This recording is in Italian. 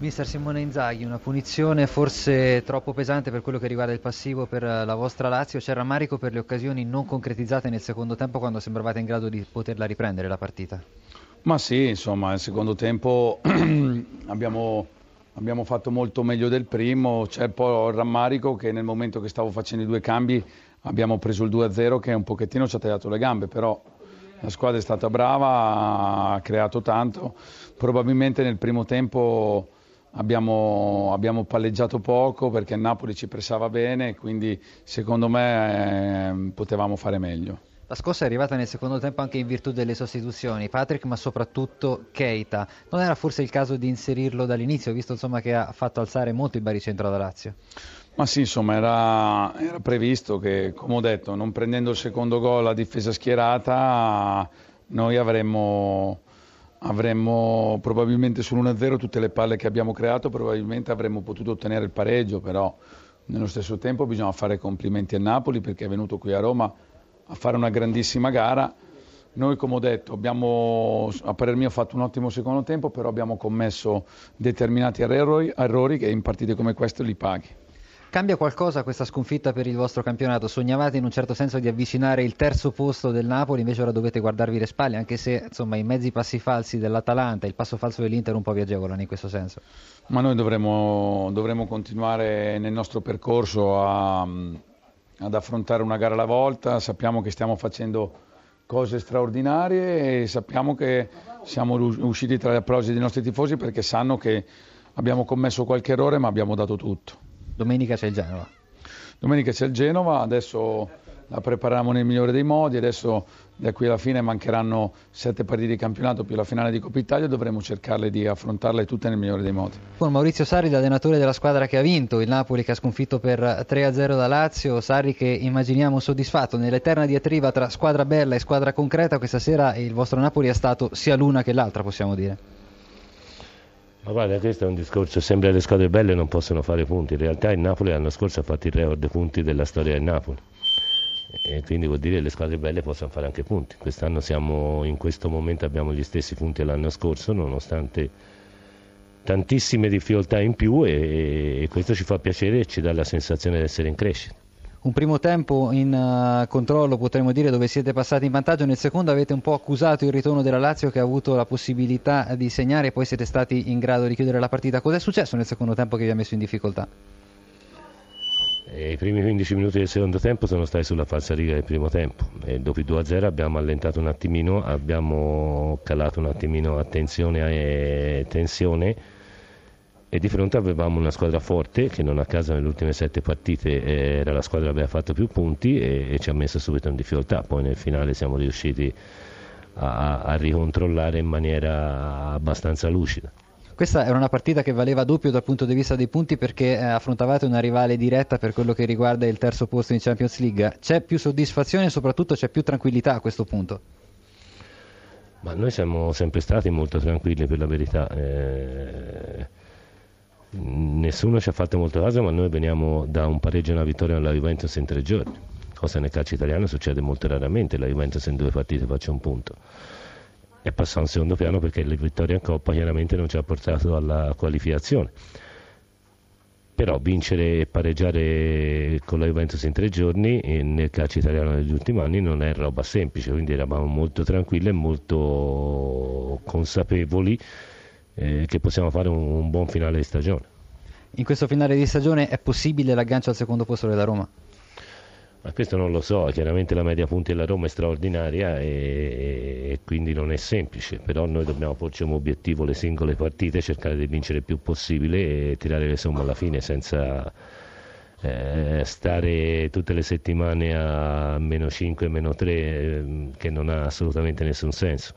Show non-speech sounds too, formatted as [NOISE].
Mister Simone Inzaghi, una punizione forse troppo pesante per quello che riguarda il passivo per la vostra Lazio, c'è rammarico per le occasioni non concretizzate nel secondo tempo quando sembravate in grado di poterla riprendere la partita? Ma sì, insomma, nel secondo tempo [CLEARS THROAT] abbiamo, abbiamo, fatto molto meglio del primo, c'è un po' il rammarico che nel momento che stavo facendo i due cambi abbiamo preso il 2-0 che un pochettino ci ha tagliato le gambe, però la squadra è stata brava, ha creato tanto, probabilmente nel primo tempo Abbiamo, abbiamo, palleggiato poco perché Napoli ci pressava bene, quindi secondo me eh, potevamo fare meglio. La scossa è arrivata nel secondo tempo anche in virtù delle sostituzioni, Patrick ma soprattutto Keita. Non era forse il caso di inserirlo dall'inizio, visto insomma, che ha fatto alzare molto il baricentro da Lazio? Ma sì, insomma, era, era previsto che, come ho detto, non prendendo il secondo gol a difesa schierata, noi avremmo avremmo probabilmente sull'1-0 tutte le palle che abbiamo creato, probabilmente avremmo potuto ottenere il pareggio, però nello stesso tempo bisogna fare complimenti a Napoli perché è venuto qui a Roma a fare una grandissima gara. Noi, come ho detto, abbiamo, a parer mio, fatto un ottimo secondo tempo, però abbiamo commesso determinati errori, errori che in partite come queste li paghi. Cambia qualcosa questa sconfitta per il vostro campionato? Sognavate in un certo senso di avvicinare il terzo posto del Napoli, invece ora dovete guardarvi le spalle, anche se insomma, i mezzi passi falsi dell'Atalanta e il passo falso dell'Inter un po' vi agevolano in questo senso. Ma noi dovremo, dovremo continuare nel nostro percorso a, ad affrontare una gara alla volta, sappiamo che stiamo facendo cose straordinarie e sappiamo che siamo usciti tra gli applausi dei nostri tifosi perché sanno che abbiamo commesso qualche errore ma abbiamo dato tutto. Domenica c'è il Genova. Domenica c'è il Genova, adesso la prepariamo nel migliore dei modi, adesso da qui alla fine mancheranno sette partite di campionato più la finale di Coppa Italia, dovremo cercarle di affrontarle tutte nel migliore dei modi. Con Maurizio Sarri, l'allenatore della squadra che ha vinto, il Napoli che ha sconfitto per 3-0 da Lazio, Sarri che immaginiamo soddisfatto nell'eterna diatriba tra squadra bella e squadra concreta, questa sera il vostro Napoli è stato sia l'una che l'altra possiamo dire. Ma guarda, questo è un discorso, sembra le squadre belle non possono fare punti, in realtà il Napoli l'anno scorso ha fatto il record dei punti della storia del Napoli. E quindi vuol dire che le squadre belle possono fare anche punti. Quest'anno siamo, in questo momento abbiamo gli stessi punti dell'anno scorso nonostante tantissime difficoltà in più e, e questo ci fa piacere e ci dà la sensazione di essere in crescita un primo tempo in uh, controllo potremmo dire dove siete passati in vantaggio, nel secondo avete un po' accusato il ritorno della Lazio che ha avuto la possibilità di segnare e poi siete stati in grado di chiudere la partita. Cos'è successo nel secondo tempo che vi ha messo in difficoltà? E I primi 15 minuti del secondo tempo sono stati sulla falsa riga del primo tempo e dopo il 2-0 abbiamo allentato un attimino, abbiamo calato un attimino attenzione e tensione e di fronte avevamo una squadra forte che non a caso nelle ultime sette partite era la squadra che aveva fatto più punti e, e ci ha messo subito in difficoltà, poi nel finale siamo riusciti a, a ricontrollare in maniera abbastanza lucida. Questa era una partita che valeva doppio dal punto di vista dei punti perché eh, affrontavate una rivale diretta per quello che riguarda il terzo posto in Champions League. C'è più soddisfazione e soprattutto c'è più tranquillità a questo punto? Ma noi siamo sempre stati molto tranquilli per la verità. Eh, nessuno ci ha fatto molto caso, ma noi veniamo da un pareggio e una vittoria alla Juventus in tre giorni, cosa nel calcio italiano succede molto raramente, la Juventus in due partite faccia un punto. È passato in secondo piano perché la vittoria in Coppa chiaramente non ci ha portato alla qualificazione. Però vincere e pareggiare con la Juventus in tre giorni nel calcio italiano negli ultimi anni non è roba semplice, quindi eravamo molto tranquilli e molto consapevoli eh, che possiamo fare un, un buon finale di stagione. In questo finale di stagione è possibile l'aggancio al secondo posto della Roma? Ma questo non lo so, chiaramente la media punti della Roma è straordinaria e, e, quindi non è semplice, però noi dobbiamo porci come obiettivo le singole partite, cercare di vincere il più possibile e tirare le somme alla fine senza eh, stare tutte le settimane a meno 5, meno 3 eh, che non ha assolutamente nessun senso.